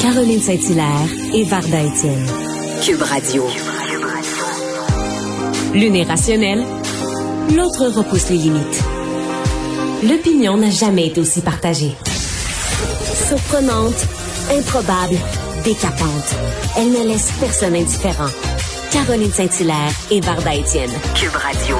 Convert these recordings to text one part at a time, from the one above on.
Caroline Saint-Hilaire et Varda Étienne. Cube Radio. L'une est rationnelle, l'autre repousse les limites. L'opinion n'a jamais été aussi partagée. Surprenante, improbable, décapante. Elle ne laisse personne indifférent. Caroline Saint-Hilaire et Varda Étienne. Cube Radio.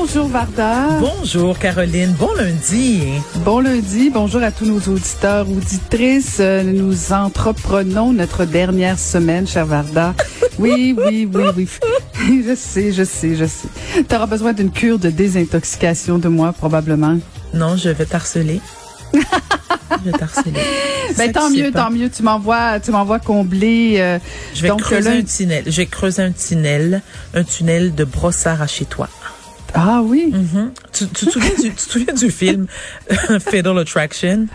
Bonjour Varda. Bonjour Caroline, bon lundi. Bon lundi, bonjour à tous nos auditeurs, auditrices. Euh, Nous entreprenons notre dernière semaine, cher Varda. Oui, oui, oui, oui. Je sais, je sais, je sais. Tu auras besoin d'une cure de désintoxication de moi, probablement. Non, je vais t'harceler. je vais t'harceler. Ben, tant mieux, tant mieux. Tu m'envoies, tu m'envoies combler. euh, Je vais donc, creuser là- un tunnel. Je vais creuser un tunnel, un tunnel de brossard à chez toi. Ah oui. Mhm. tu, tu te souviens du, tu te souviens du film Fatal Attraction?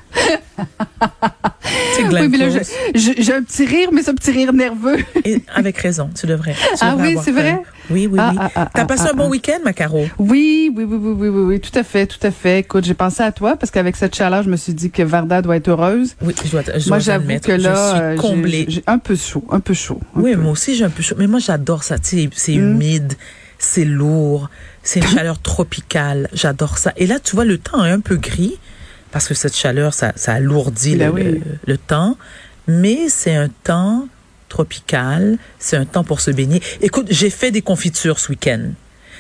Oui, mais là, j'ai un petit rire, mais c'est un petit rire nerveux. Et avec raison, tu devrais. Tu Ah devrais oui, c'est vrai? Oui, oui, Ah, oui. ah, ah, T'as ah, passé ah, un bon week-end, ma Caro? Oui, oui, oui, oui, oui, oui, oui, tout à fait, tout à fait. Écoute, j'ai pensé à toi parce qu'avec cette chaleur, je me suis dit que Varda doit être heureuse. Oui, je dois, je Moi, j'avoue que là, euh, j'ai- comblée. j'ai un peu chaud, un peu chaud. un Oui, peu. moi aussi, j'ai un peu chaud. Mais moi, j'adore ça. Tu sais, c'est Mm. humide, c'est lourd, c'est une chaleur tropicale. J'adore ça. Et là, tu vois, le temps est un peu gris parce que cette chaleur, ça, ça alourdit Ben le, oui. le- le temps. Mais c'est un temps tropical. C'est un temps pour se baigner. Écoute, j'ai fait des confitures ce week-end.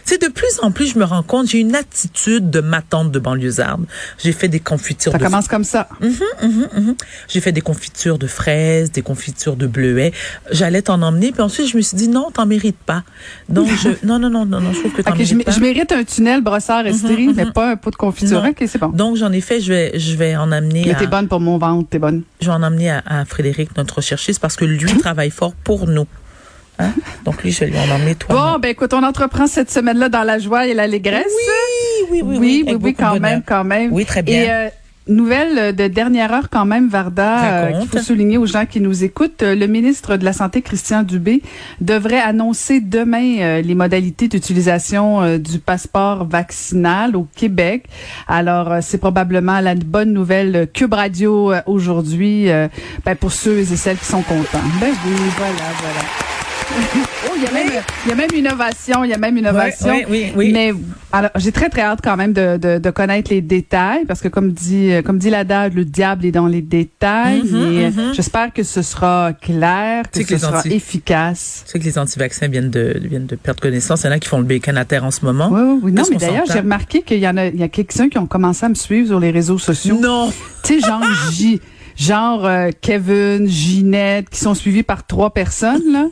Sais, de plus en plus, je me rends compte, j'ai une attitude de ma tante de banlieusarde. J'ai fait des confitures Ça de commence comme ça. Mhm, mhm. J'ai fait des confitures de fraises, des confitures de bleuets. J'allais t'en emmener, puis ensuite je me suis dit non, t'en mérites pas. Donc je non non non non non, je trouve que t'en mérites mé- pas. je mérite un tunnel brossard estiré, mais pas un pot de confiture. Non. Ok, c'est bon. Donc j'en ai fait, je vais je vais en amener Mais à, t'es bonne pour mon ventre, t'es bonne. je vais en amener à, à Frédéric notre recherchiste parce que lui travaille fort pour nous. Hein? Donc lui je lui en emmener toi. Bon, ben écoute, on entreprend cette semaine-là dans la joie et l'allégresse. oui, oui, oui, oui, oui, oui, quand même, quand même. Oui, très bien. Et euh, nouvelle de dernière heure quand même, Varda, euh, qu'il faut souligner aux gens qui nous écoutent. Euh, Le ministre de la Santé, Christian Dubé, devrait annoncer demain euh, les modalités d'utilisation du passeport vaccinal au Québec. Alors, c'est probablement la bonne nouvelle Cube Radio aujourd'hui ben, pour ceux et celles qui sont contents. Ben oui, voilà, voilà. Oh, il y a même, il y a même une innovation, il y a même innovation. Oui, oui, oui. Mais alors, j'ai très très hâte quand même de, de, de connaître les détails parce que comme dit comme dit l'adage, le diable est dans les détails. Mhm, mhm. j'espère que ce sera clair, que Tu sais que ce sera anti- efficace. Tu sais que les anti-vaccins viennent de viennent de perdre connaissance. Il y en a qui font le bacon à terre en ce moment. Oui, oui, oui. Non, mais d'ailleurs, j'ai remarqué qu'il y en a, il y a quelques-uns qui ont commencé à me suivre sur les réseaux sociaux. Non. Tu sais, genre J, genre euh, Kevin, Ginette, qui sont suivis par trois personnes là.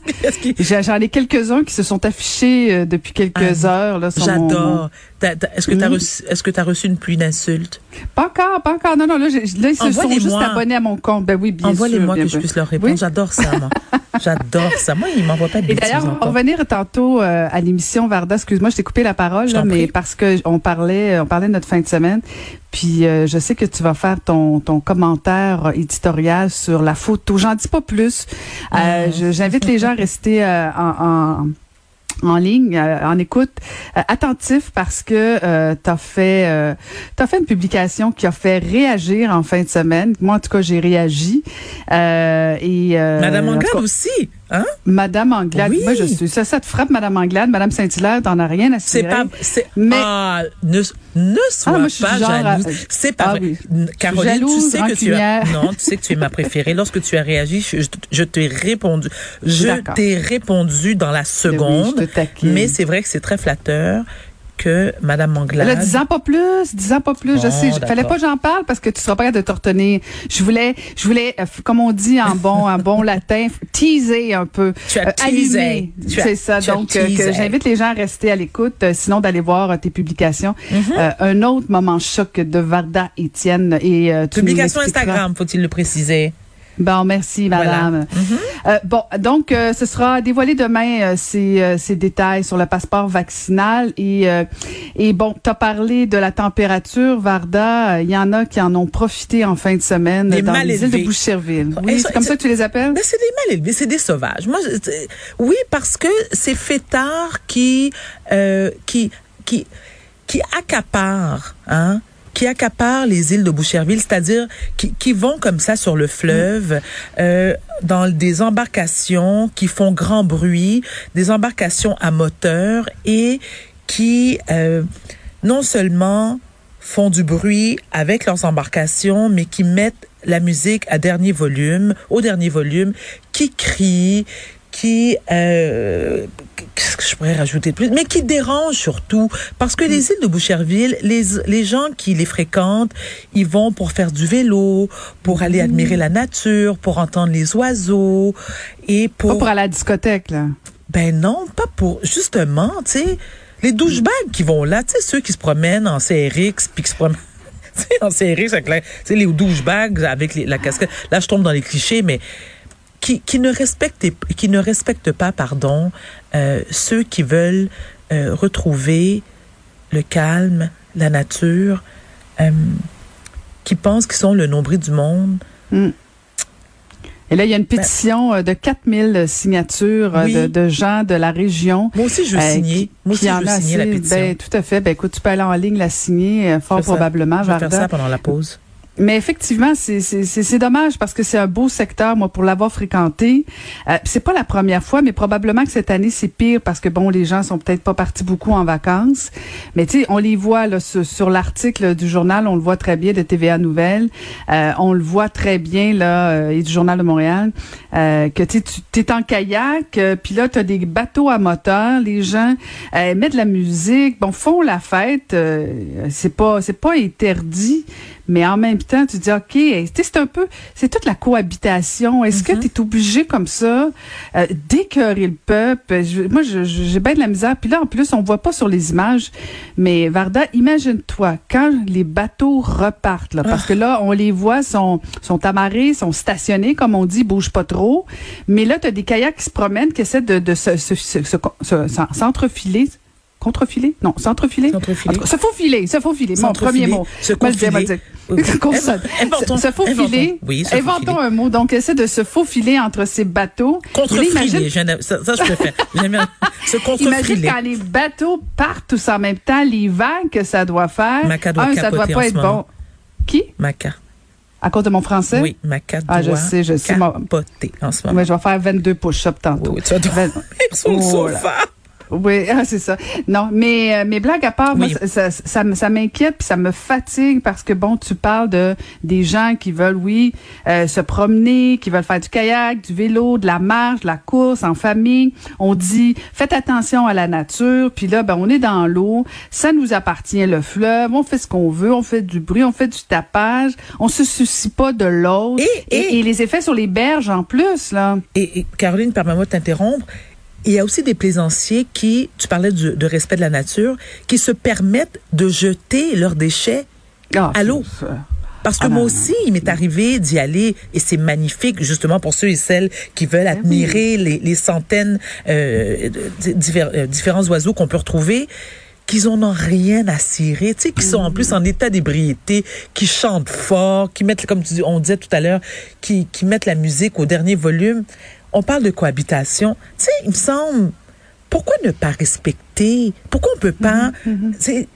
J'en ai quelques-uns qui se sont affichés euh, depuis quelques Ah, heures là. sur J'adore. Est-ce que tu as que t'as reçu une pluie d'insultes? Pas encore, pas encore. Non, non, là, ils se sont juste abonnés à mon compte. Ben oui, bien sûr. Envoie-les-moi bien que je puisse leur répondre. Oui. J'adore ça, moi. J'adore ça. Moi, ils m'envoient pas de Et bêtises d'ailleurs, on va revenir tantôt euh, à l'émission Varda. Excuse-moi, je t'ai coupé la parole, là, mais prie. parce que on parlait, on parlait de notre fin de semaine. Puis euh, je sais que tu vas faire ton, ton commentaire éditorial sur la photo. J'en dis pas plus. Euh, je- J'invite les gens à rester en, en en ligne, euh, en écoute, euh, attentif parce que euh, tu as fait euh, t'as fait une publication qui a fait réagir en fin de semaine. Moi en tout cas, j'ai réagi Euh, et euh, Madame Anglade aussi, hein? Madame Anglade, Oui. moi je suis ça, ça te frappe Madame Anglade, Madame Saint-Hilaire, t'en as rien à C'est cirer. pas, c'est, Mais- ah, ne, ne sois Ah, moi, pas à- jalouse. C'est pas Ah vrai. oui. Caroline, jalouse, tu sais que tu as, rancunière. non, tu sais que tu es ma préférée. Lorsque tu as réagi, je, t'ai répondu. Je D'accord. t'ai répondu dans la oui, seconde. je te taquine. mais c'est vrai que c'est très flatteur que Madame Anglade. Là, ans pas plus, dix ans pas plus. je sais, je- fallait pas que j'en parle parce que tu seras pas capable de te retenir. Je voulais, je voulais, euh, comme on dit en bon, en bon latin, teaser un peu, Tu as euh, teasé. C'est ça. tu Donc, euh, j'invite les gens à rester à l'écoute, euh, sinon d'aller voir euh, tes publications. Mm-hmm. Un autre moment choc de Varda Étienne et Publication. Instagram, faut-il le préciser? Bon, merci, madame. Euh, bon, donc, euh, ce sera dévoilé demain euh, ces, ces détails sur le passeport vaccinal. Et, et bon, tu as parlé de la température, Varda. Il y en a qui en ont profité en fin de semaine Des dans les îles de. Boucherville. Et Oui, c'est comme ça- que tu les appelles? Ben, c'est des mal élevés, c'est des sauvages. Moi, oui, parce que c'est fêtards qui, qui, qui, qui accaparent, hein, qui accaparent les îles de Boucherville, c'est-à-dire qui, qui, vont comme ça sur le fleuve, euh, dans des embarcations qui font grand bruit, des embarcations à moteur et qui euh, non seulement font du bruit avec leurs embarcations, mais qui mettent la musique à dernier volume, au dernier volume, qui crient, qui euh, qu'est-ce que je pourrais rajouter de plus? Mais qui dérange surtout parce que les îles de Boucherville les les gens qui les fréquentent ils vont pour faire du vélo pour aller admirer la nature pour entendre les oiseaux et pour Pas pour aller à la discothèque là. ben non pas pour justement tu sais les douchebags qui vont là tu sais ceux qui se promènent en CRX puis qui se promènent tu sais, en CRX avec la, tu sais, les douchebags avec les- la casquette. Là je tombe dans les clichés mais qui, qui ne respectent qui ne respectent pas pardon euh, ceux qui veulent euh, retrouver le calme, la nature, euh, qui pensent qu'ils sont le nombril du monde. Et là, il y a une pétition euh, de 4000 signatures Ben Oui. de, de gens de la région. Moi aussi, je veux euh, signer. qui- Moi aussi, qui je veux la pétition. Ben, tout à fait. Ben, écoute, tu peux aller en ligne la signer, fort Je probablement, Je vais faire ça pendant la pause. Mais effectivement, c'est dommage parce que c'est un beau secteur, moi, pour l'avoir fréquenté. Euh, c'est pas la première fois, mais probablement que cette année, c'est pire parce que, bon, les gens sont peut-être pas partis beaucoup en vacances. Mais tu sais, on les voit là, sur, sur l'article du journal, on le voit très bien de TVA Nouvelles. Euh, on le voit très bien, là, euh, et du Journal de Montréal, euh, que tu es en kayak, euh, puis là, tu as des bateaux à moteur. Les gens euh, mettent de la musique, bon, font la fête. c'est pas c'est pas interdit, mais en même temps, tu dis, OK, c'est un peu, c'est toute la cohabitation. Est-ce que tu es obligé comme ça euh, d'écœurer le peuple? Je- moi, j'ai bien de la misère. Puis là, en plus, on voit pas sur les images, mais Varda, imagine-toi, quand les bateaux repartent, là, parce que là, on les voit, sont, sont amarrés, sont stationnés, comme on dit, bougent pas trop. Mais là, tu as des kayaks qui se promènent, qui essaient de, de se, se, se- se- se- s'en- s'entrefiler. Contrefiler? Non, cas, Se faufiler, se faufiler. Mon premier mot. se confiler. Se, faufiler. Oui, se Inventons un mot. Donc, essaie de se faufiler entre ces bateaux. Mais Contrefiler, imagine- ça, ça je préfère. J'aime bien se Imagine contrefiler. quand les bateaux partent tous en même temps, les vagues que ça doit faire. Maca doit un, ça doit pas être bon. Qui? Maca. À cause de mon français? Oui, Maca Ah, je sais, je sais, capoter en ce moment. Ouais, je vais faire 22 push-ups tantôt. oui, tu vas dormir sur le Oh sofa. Oui, ah, c'est ça. Non, mais euh, mes blagues à part, moi, ça, ça, ça, m'inquiète puis ça me fatigue parce que bon, tu parles de des gens qui veulent, oui, euh, se promener, qui veulent faire du kayak, du vélo, de la marche, de la course en famille. On dit faites attention à la nature. Puis là, ben on est dans l'eau, ça nous appartient le fleuve, on fait ce qu'on veut, on fait du bruit, on fait du tapage, on se soucie pas de l'autre. Et- et- et les effets sur les berges en plus là. Et, et Caroline, permets-moi de t'interrompre. Il y a aussi des plaisanciers qui, tu parlais du- de respect de la nature, qui se permettent de jeter leurs déchets Ah, à l'eau. Parce que Ah, moi aussi, il m'est arrivé d'y aller et c'est magnifique justement pour ceux et celles qui veulent Ben admirer les, les centaines euh, de- divers- euh, différents oiseaux qu'on peut retrouver qu'ils en ont rien à cirer, tu sais, qui sont en plus en état d'ébriété, qui chantent fort, qui mettent, comme tu dis, on disait tout à l'heure, qui, qui mettent la musique au dernier volume. On parle de cohabitation. Tu sais, il me semble, pourquoi ne pas respecter? Pourquoi on peut pas, sais,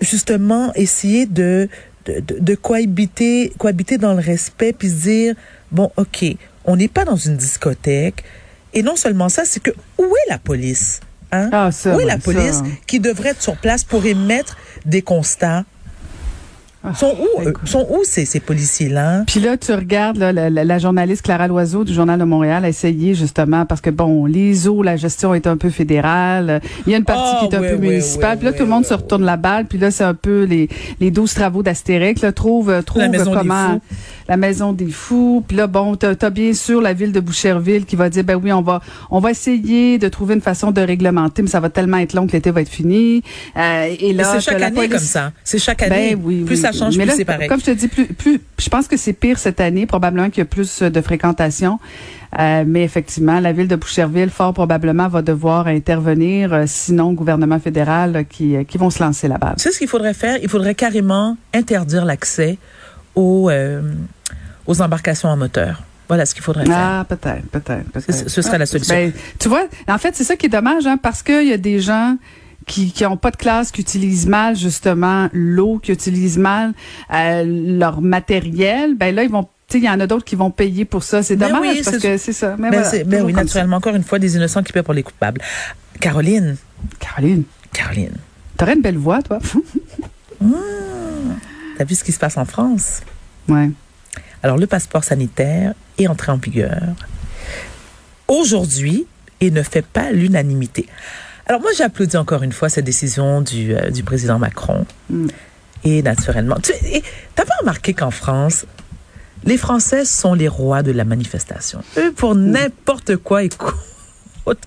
justement essayer de, de, de, de cohabiter, cohabiter dans le respect, puis se dire, bon, OK, on n'est pas dans une discothèque. Et non seulement ça, c'est que où est la police? Hein? Ah, ça, où est la police ça. qui devrait être sur place pour émettre des constats? Ah, sont où, euh, écoute. sont où ces, ces policiers-là? Puis là, tu regardes là, la, la- la journaliste Clara Loiseau du Journal de Montréal a essayé justement parce que bon, les eaux, la gestion est un peu fédérale. Il y a une partie Ah, qui est un peu municipale. puis là, tout le monde se retourne la balle. Puis là, c'est un peu les les 12 travaux d'Astérix. Là, trouve trouve comment. La maison des fous. Puis là, bon, t'as as bien sûr la ville de Boucherville qui va dire ben oui, on va on va essayer de trouver une façon de réglementer, mais ça va tellement être long que l'été va être fini. Euh, et là, c'est chaque la année police- comme ça. C'est chaque année. ben oui, plus oui, ça change, Mais plus là, c'est pareil. Comme je te dis, plus, plus, je pense que c'est pire cette année. Probablement qu'il y a plus de fréquentation. Euh, mais effectivement, la ville de Boucherville, fort probablement, va devoir intervenir. euh, sinon, le gouvernement fédéral euh, qui, euh, qui vont se lancer là-bas. Tu sais ce qu'il faudrait faire? Il faudrait carrément interdire l'accès aux, euh, aux embarcations en moteur. Voilà ce qu'il faudrait faire. Ah, peut-être, peut-être. Ce- ce serait la solution. Ben, tu vois, en fait, c'est ça qui est dommage, hein, parce qu'il y a des gens qui qui ont pas de classe, qui utilisent mal justement l'eau, qui utilisent mal euh, leur matériel, ben là ils vont il y en a d'autres qui vont payer pour ça. C'est Ben dommage oui, parce que c'est ça. Mais Ben, voilà, oui, naturellement, encore une fois, des innocents qui paient pour les coupables. Caroline. Caroline, Caroline, t'aurais une belle voix, toi. t'as vu ce qui se passe en France? ouais. Alors, le passeport sanitaire est entré en vigueur aujourd'hui et ne fait pas l'unanimité. Alors, moi, j'applaudis encore une fois cette décision du, euh, du président Macron. Mm. Et naturellement, tu t'as pas remarqué qu'en France, les Français sont les rois de la manifestation. Eux, pour n'importe quoi, écoute,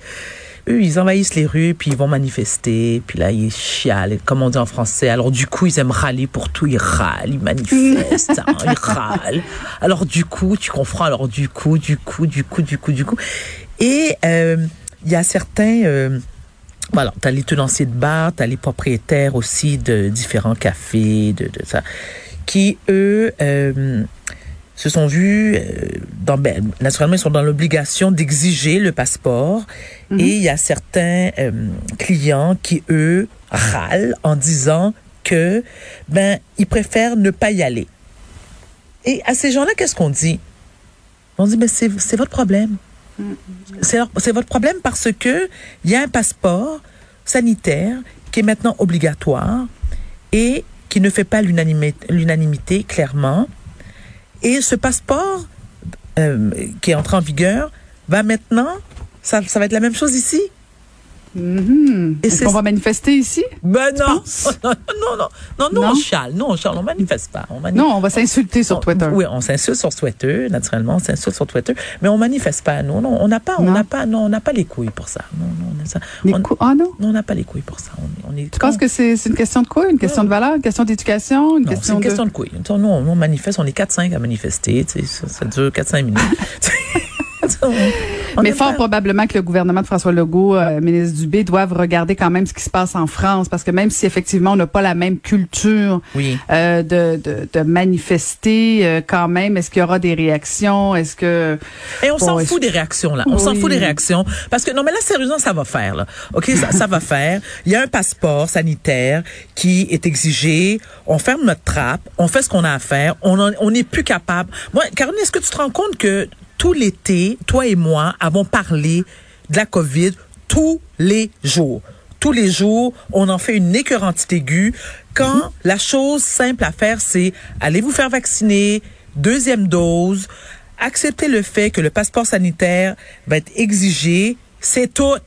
eux, ils envahissent les rues, puis ils vont manifester, puis là, ils chialent, comme on dit en français. Alors, du coup, ils aiment râler pour tout. Ils râlent, ils manifestent, hein, ils râlent. Alors, du coup, tu comprends, alors, du coup, du coup, du coup, du coup, du coup. Et euh, il y a certains... euh, voilà, tu as les tenanciers de bar, tu as les propriétaires aussi de différents cafés, de, de ça, qui, eux, euh, se sont vus, euh, dans, ben, naturellement, ils sont dans l'obligation d'exiger le passeport. Et il y a certains euh, clients qui, eux, râlent en disant que, ben, ils préfèrent ne pas y aller. Et à ces gens-là, qu'est-ce qu'on dit? On dit, ben, c'est votre problème. C'est leur- c'est votre problème parce que il y a un passeport sanitaire qui est maintenant obligatoire et qui ne fait pas l'unanimité, l'unanimité, clairement. Et ce passeport euh, qui est entré en vigueur va maintenant, ça, ça va être la même chose ici? Mhm. Et Est-ce qu'on va manifester ici? Ben non, non, non, non, non, Non? on chiale, nous on chiale, on manifeste pas. On manifeste. Non, on va s'insulter sur On- Twitter. Oui, on s'insulte sur Twitter, naturellement, on s'insulte sur Twitter, mais on manifeste pas. Nous, non, on n'a pas, on Non? n'a pas, non, on n'a pas les couilles pour ça. Non, non, on a ça. Les on- cou- Ah non? non, on n'a pas les couilles pour ça. On, on est. Tu penses que c'est une question de quoi? Une question de valeur? Une question d'éducation? Une non, c'est question une de... question de couilles. Nous, on, on manifeste, on est 4-5 à manifester, ça, ça dure 4-5 minutes. On- Mais fort pas- probablement que le gouvernement de François Legault, euh, ministre Dubé, doivent regarder quand même ce qui se passe en France, parce que même si effectivement on n'a pas la même culture Oui. euh, de, de, de manifester, euh, quand même, est-ce qu'il y aura des réactions? Est-ce que Et on Bon, s'en fout des réactions, là. On s'en fout des réactions. Parce que, non, mais là, sérieusement, ça va faire, là. OK, ça, ça va faire. Il y a un passeport sanitaire qui est exigé. On ferme notre trappe. On fait ce qu'on a à faire. On en- on n'est plus capable. Moi, Caroline, est-ce que tu te rends compte que tout l'été, toi et moi avons parlé de la COVID tous les jours? Tous les jours, on en fait une écœurantite aiguë. Quand la chose simple à faire, c'est allez vous faire vacciner, deuxième dose, accepter le fait que le passeport sanitaire va être exigé, c'est tout.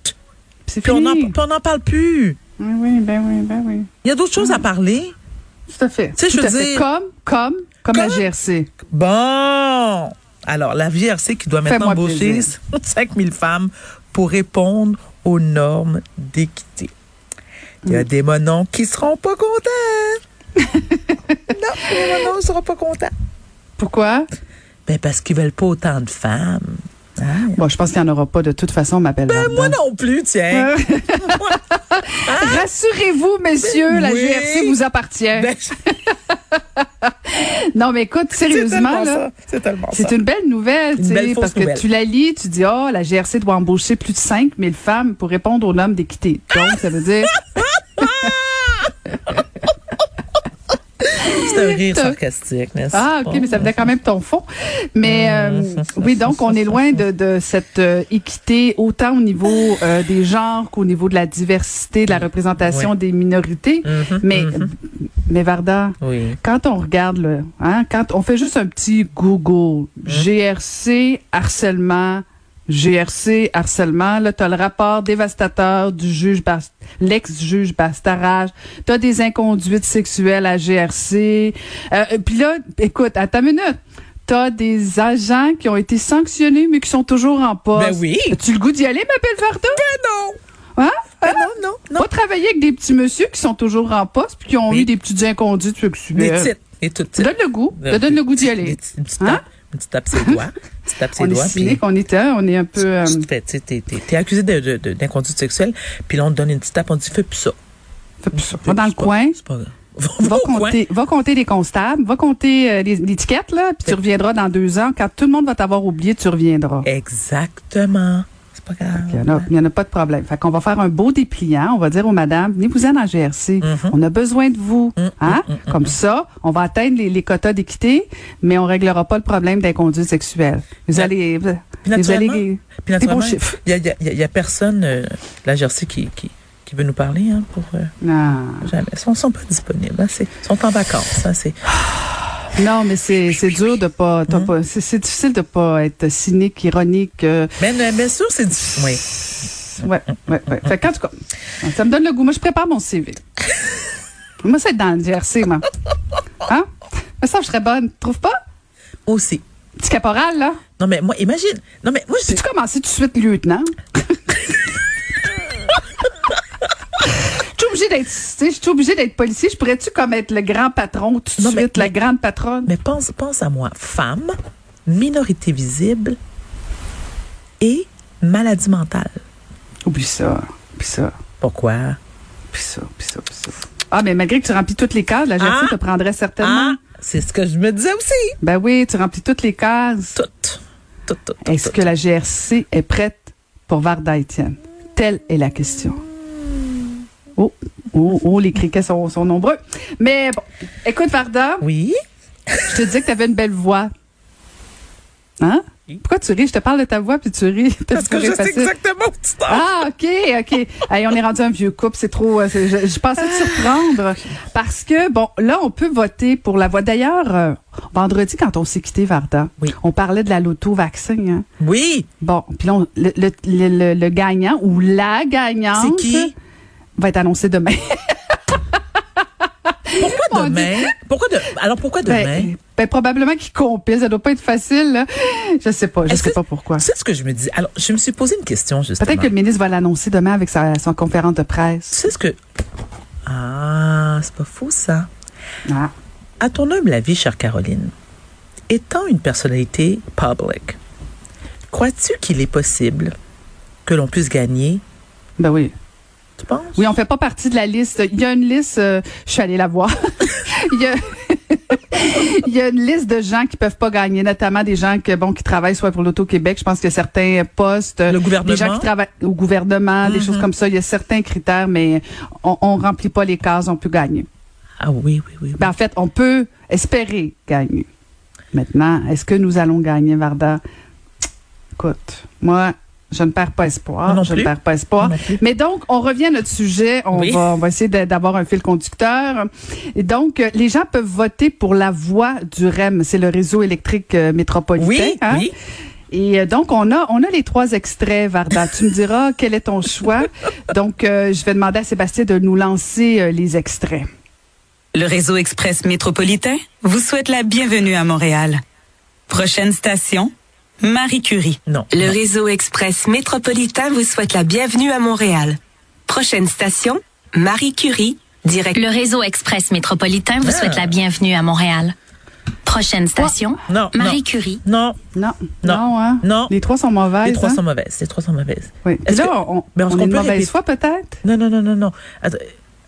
c'est Puis on n'en fini? on n'en parle plus. Oui, oui, ben oui, ben oui. Il y a d'autres choses à parler. Tout à fait. Tu sais, je veux dire- Comme, comme, comme, la Comme- GRC. Bon. Alors, la VRC qui doit maintenant embaucher plaisir. 5000 femmes pour répondre aux normes d'équité. Il y a des monons qui seront pas contents. non, les monons ne seront pas contents. Pourquoi? Ben, parce qu'ils veulent pas autant de femmes. Hein? Bon, je pense qu'il n'y en aura pas de toute façon, ma belle Ben, moi non plus, tiens. Rassurez-vous, messieurs, la Oui. GRC vous appartient. Ben, non, mais écoute, sérieusement. C'est tellement. C'est une belle nouvelle, Une tu sais, parce que tu la lis, tu dis, oh, la GRC doit embaucher plus de 5000 femmes pour répondre aux normes d'équité. Donc, ça veut dire, Un rire sarcastique, n'est-ce ah, ok, mais ça venait quand même ton fond. Mais euh, oui, donc, on est loin de, de cette euh, équité, autant au niveau euh, des genres qu'au niveau de la diversité, de la représentation des minorités. Mhm, Mais, mhm. mais Varda, Oui. quand on regarde le, hein, quand on fait juste un petit Google, GRC harcèlement, GRC harcèlement, là t'as le rapport dévastateur du juge, l'ex-juge Bastarage, t'as des inconduites sexuelles à GRC, euh, puis là, écoute, à ta minute. T'as des agents qui ont été sanctionnés, mais qui sont toujours en poste. Ben oui. As-tu le goût d'y aller, ma belle Varda? non. Hein? Ben non, non, non. Va travailler avec des petits messieurs qui sont toujours en poste puis qui ont eu des petites inconduites Des sexuelles. titres. Et tout titres. Donne le goût. Te donne le goût d'y Des aller. Une petite Hein? tape. Petite tape ses doigts. Tu tapes ses On est doigts. cynique, puis on est, on est un peu... euh, tu sais, t'es, accusé d'inconduite sexuelle, puis là, on te donne une petite tape, on te dit, fais plus ça. fais plus ça. Va dans le coin, C'est pas grave. Va, compter, va compter les constables, va compter euh, l'étiquette, là, puis tu reviendras dans deux ans. Quand tout le monde va t'avoir oublié, tu reviendras. Exactement. C'est pas grave. Il n'y en, a- en pas de problème. Fait qu'on va faire un beau dépliant. On va dire aux madames, venez-vous-en dans GRC. Mhm. On a besoin de vous. Mm, Hein? Comme ça, on va atteindre les, les quotas d'équité, mais on réglera pas le problème d'inconduite sexuelle. Vous Ouais. allez, vous, Puis vous allez, des naturellement, chiffres. il y a, y a- y personne, euh, la GRC, qui, qui, qui veut nous parler hein, pour euh, Non. jamais. Ils sont, sont pas disponibles. Hein, ils sont en vacances. Hein, c'est, Non, mais c'est, c'est dur de pas, t'as Mhm. pas c'est, difficile de pas être cynique, ironique. euh, mais euh, bien sûr, c'est difficile. Oui. Ouais, ouais, ouais. Fait qu'en tout cas, ça me donne le goût. Moi, je prépare mon CV. moi, c'est dans le GRC, moi. Hein? Mais ça, je serais bonne. Tu trouves pas? Aussi. Petit caporal, là. Non, mais moi, imagine. Non, mais moi, je Peux-tu commencer tout de suite lieutenant? Je suis obligée d'être, tu sais, je suis obligée d'être policier. Je pourrais-tu comme être le grand patron tout de Non, mais- suite, la mais- grande patronne? Mais pense, pense à moi. Femme, minorité visible et maladie mentale. Oublie ça, oublie ça, Pourquoi? oublie ça, oublie ça, oublie ça. Ah, mais malgré que tu remplis toutes les cases, la GRC Ah! te prendrait certainement. Ah, c'est ce que je me disais aussi. Ben oui, tu remplis toutes les cases. Toutes. Toutes, toutes, toutes, Est-ce que la GRC est prête pour Varda Étienne? Telle est la question. Oh, oh, oh, les criquets sont, sont nombreux. Mais bon, écoute, Varda, Oui? je te disais que tu avais une belle voix. Hein? Pourquoi tu ris? Je te parle de ta voix puis tu ris. Parce que je sais facile. exactement où tu t'en Ah, OK, OK. Hey, on est rendu un vieux couple, c'est trop. euh, je, je pensais te surprendre parce que, bon, là, on peut voter pour la voix. D'ailleurs, euh, vendredi, quand on s'est quitté, Varda, Oui. on parlait de la loto-vaccin. Hein? Oui. Bon, puis là, on- le, le, le, le- le gagnant ou la gagnante C'est qui? Va être annoncé demain. Pourquoi demain? Pourquoi de... Alors, pourquoi demain? ben, ben, probablement qu'il compile. Ça doit pas être facile. Là. Je sais pas. Je sais que- pas pourquoi. C'est ce que je me dis? Alors, je me suis posé une question, justement. Peut-être que le ministre va l'annoncer demain avec sa, son conférence de presse. sais ce que... Ah, c'est pas fou, ça. Ah. À ton humble avis, chère Caroline, étant une personnalité publique, crois-tu qu'il est possible que l'on puisse gagner? Ben oui. Tu penses? Oui, on fait pas partie de la liste. Il y a une liste, euh, je suis allée la voir. Il y a Il y a une liste de gens qui peuvent pas gagner, notamment des gens que, bon, qui travaillent soit pour l'Auto-Québec. Je pense que certains postes. Le Des gens gouvernement? qui travaillent au gouvernement, des Mhm. choses comme ça. Il y a certains critères, mais on, on remplit pas les cases, on peut gagner. Ah oui, oui, oui. oui. Ben, en fait, on peut espérer gagner. Maintenant, est-ce que nous allons gagner, Varda? Écoute, moi, je ne perds pas espoir. Non je plus. ne perds pas espoir. Moi non plus. Mais donc, on revient à notre sujet. On, Oui. va, on va essayer d'avoir un fil conducteur. Et donc, euh, les gens peuvent voter pour la voie du REM. C'est le réseau électrique euh, métropolitain. oui, hein? oui. Et euh, donc, on a, on a les trois extraits, Varda. tu me diras quel est ton choix? Donc, euh, je vais demander à Sébastien de nous lancer euh, les extraits. Le réseau express métropolitain vous souhaite la bienvenue à Montréal. Prochaine station, Marie Curie. Non. Le non. réseau express métropolitain vous souhaite la bienvenue à Montréal. Prochaine station, Marie Curie, direct. Le réseau express métropolitain vous Ah. souhaite la bienvenue à Montréal. Prochaine station, Non, Marie non. Curie. Non, Non. Non. hein? Non. Les trois sont mauvaises. les trois hein? sont mauvaises. Les trois sont mauvaises. Oui. Est-ce là, que- on, on est-ce est peut mauvaise foi, peut-être? Non, non, non, non, non. Attends,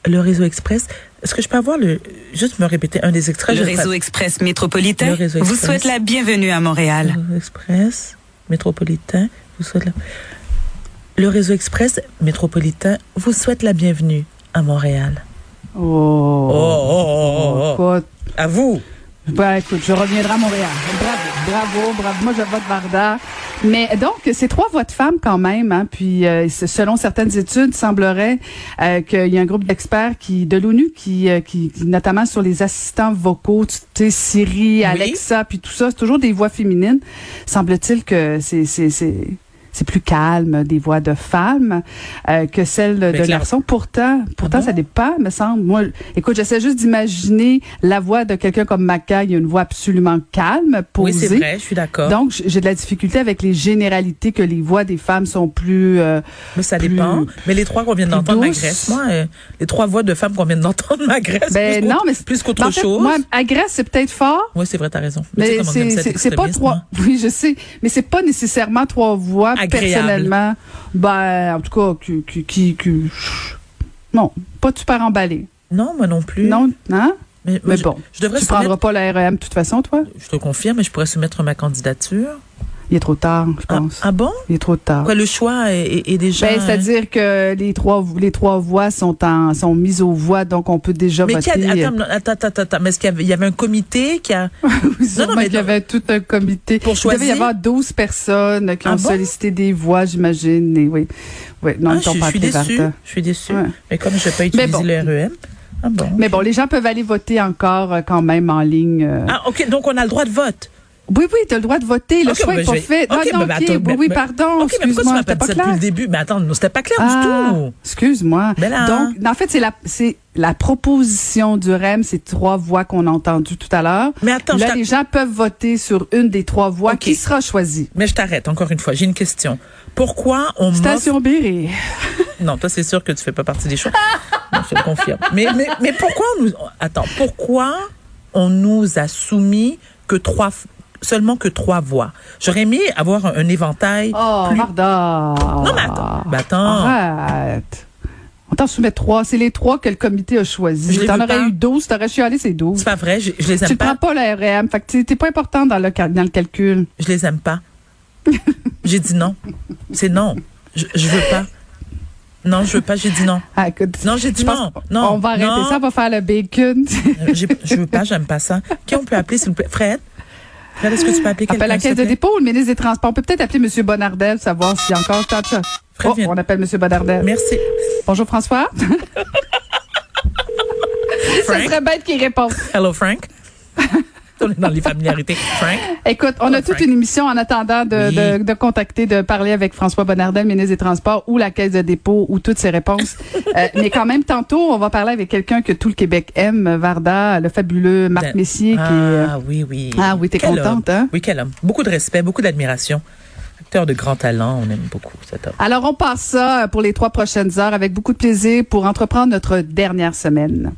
le réseau express. Est-ce que je peux avoir le juste me répéter un des extraits Le Je réseau express métropolitain Le réseau vous express. souhaite la bienvenue à Montréal. Le réseau express métropolitain vous souhaite la... Le réseau express métropolitain vous souhaite la bienvenue à Montréal. Oh. Oh, oh, oh, oh, oh. À vous. ben, écoute, je reviendrai à Montréal. Bravo, bravo, bravo. Moi, je vote Varda. Mais donc, c'est trois voix de femmes quand même. Hein, puis, euh, selon certaines études, il semblerait euh, qu'il y a un groupe d'experts qui de l'ONU qui, euh, qui, qui- notamment sur les assistants vocaux, tu sais, Siri, Alexa, puis tout ça, c'est toujours des voix féminines. Semble-t-il que c'est c'est plus calme des voix de femmes euh, que celles de garçons. Pourtant, pourtant Ah bon? ça dépend, me semble. Moi, écoute, j'essaie juste d'imaginer la voix de quelqu'un comme Maca. Il y a une voix absolument calme, Oui, posée. c'est vrai, je suis d'accord. Donc, j'ai de la difficulté avec les généralités que les voix des femmes sont plus. euh, Mais ça plus- dépend. Mais les trois qu'on vient d'entendre m'agressent. Moi, euh, les trois voix de femmes qu'on vient d'entendre m'agressent. ben plus non, mais c'est- plus qu'autre ben, en fait, chose. Moi, agresse, c'est peut-être fort. Oui, c'est vrai, t'as raison. Mais, Mais c'est pas trois. hein? Oui, je sais, mais c'est pas nécessairement trois voix Personnellement. Ben, en tout cas, qui, qui, qui, qui- non, pas super emballé. Non, moi non plus. Non, hein? Mais, bon, je devrais tu soumettre- prendras pas la REM de toute façon, toi? Je te confirme, mais je pourrais soumettre ma candidature. Il est trop tard, je Ah, pense. ah bon? Il est trop tard. Quoi, le choix est, déjà. Ben, c'est-à-dire que les trois les trois voix sont en sont mises aux voix, donc on peut déjà mais qui a, voter. attends, non, attends, attends, attends, mais est-ce qu'il y avait, il y avait un comité qui a. Oui, sûrement mais qu'il y non. avait tout un comité. Pour Il devait y choisir? avoir 12 personnes qui Ah ont bon? sollicité des voix, j'imagine. Et oui. Oui, non, Ah, je, suis déçue. Je suis déçue. Ouais. Mais comme je n'ai pas utilisé bon. le REM. Ah bon? Mais bon, les gens peuvent aller voter encore euh, quand même en ligne. euh. Ah, OK, donc on a le droit de vote. Oui, oui, tu as le droit de voter. Le Ok, choix ben, n'est pas fait. Non, ok, non, ben, OK. attends, oui, oui, pardon. Mais pourquoi tu m'as pas dit ça depuis le début? Mais attends, non, c'était pas clair Ah, du tout. excuse-moi. Là. Donc, en fait, c'est la, c'est la proposition du REM, c'est trois voix qu'on a entendues tout à l'heure. Mais attends, Là, les gens peuvent voter sur une des trois voix qui sera choisie. Mais je t'arrête encore une fois. J'ai une question. Pourquoi on. Station Berry. Non, toi, c'est sûr que tu fais pas partie des. Non, je te le confirme. Mais, mais, mais pourquoi on nous... Attends, pourquoi on nous a soumis que trois... seulement que trois voix? J'aurais aimé avoir un, un éventail Oh, plus... Marda. Non, mais attends. Ben, attends. Arrête. On t'en soumet trois. C'est les trois que le comité a choisi. Je T'en aurais pas. eu 12, t'aurais chialé ces 12. C'est pas vrai, je, je les Tu aime ne prends pas. pas le REM. Fait que t'es- pas important dans le, dans le calcul. Je les aime pas. J'ai dit non. C'est non. Je, je veux pas. Non, je veux pas, j'ai dit non. Ah, écoute, Non, j'ai dit je non. Non. On va arrêter non. ça, on va faire le bacon. Euh, j'ai- Je veux pas, j'aime pas ça. Qui on peut appeler, s'il vous plaît? Fred? Est-ce que tu peux appeler quelqu'un? Appelle la caisse de dépôt ou le ministre des Transports. On peut peut-être appeler M. Bonardel, savoir s'il y a encore tant de Oh, on appelle M. Bonardel. Merci. Bonjour François. ça serait bête qu'il réponde. Hello, Frank. on est dans les familiarités. Frank? Écoute, on a Oh, toute Frank. une émission en attendant de, Oui. de, de contacter, de parler avec François Bonnardel, ministre des Transports, ou la Caisse de dépôt, ou toutes ses réponses. Euh, mais quand même, tantôt, on va parler avec quelqu'un que tout le Québec aime, Varda, le fabuleux Marc Ben, Messier, qui est... euh, Ah, oui, oui. Ah oui, t'es contente, homme. hein? Oui, quel homme. Beaucoup de respect, beaucoup d'admiration. Acteur de grand talent, on aime beaucoup cet homme. Alors, on passe ça pour les trois prochaines heures avec beaucoup de plaisir pour entreprendre notre dernière semaine.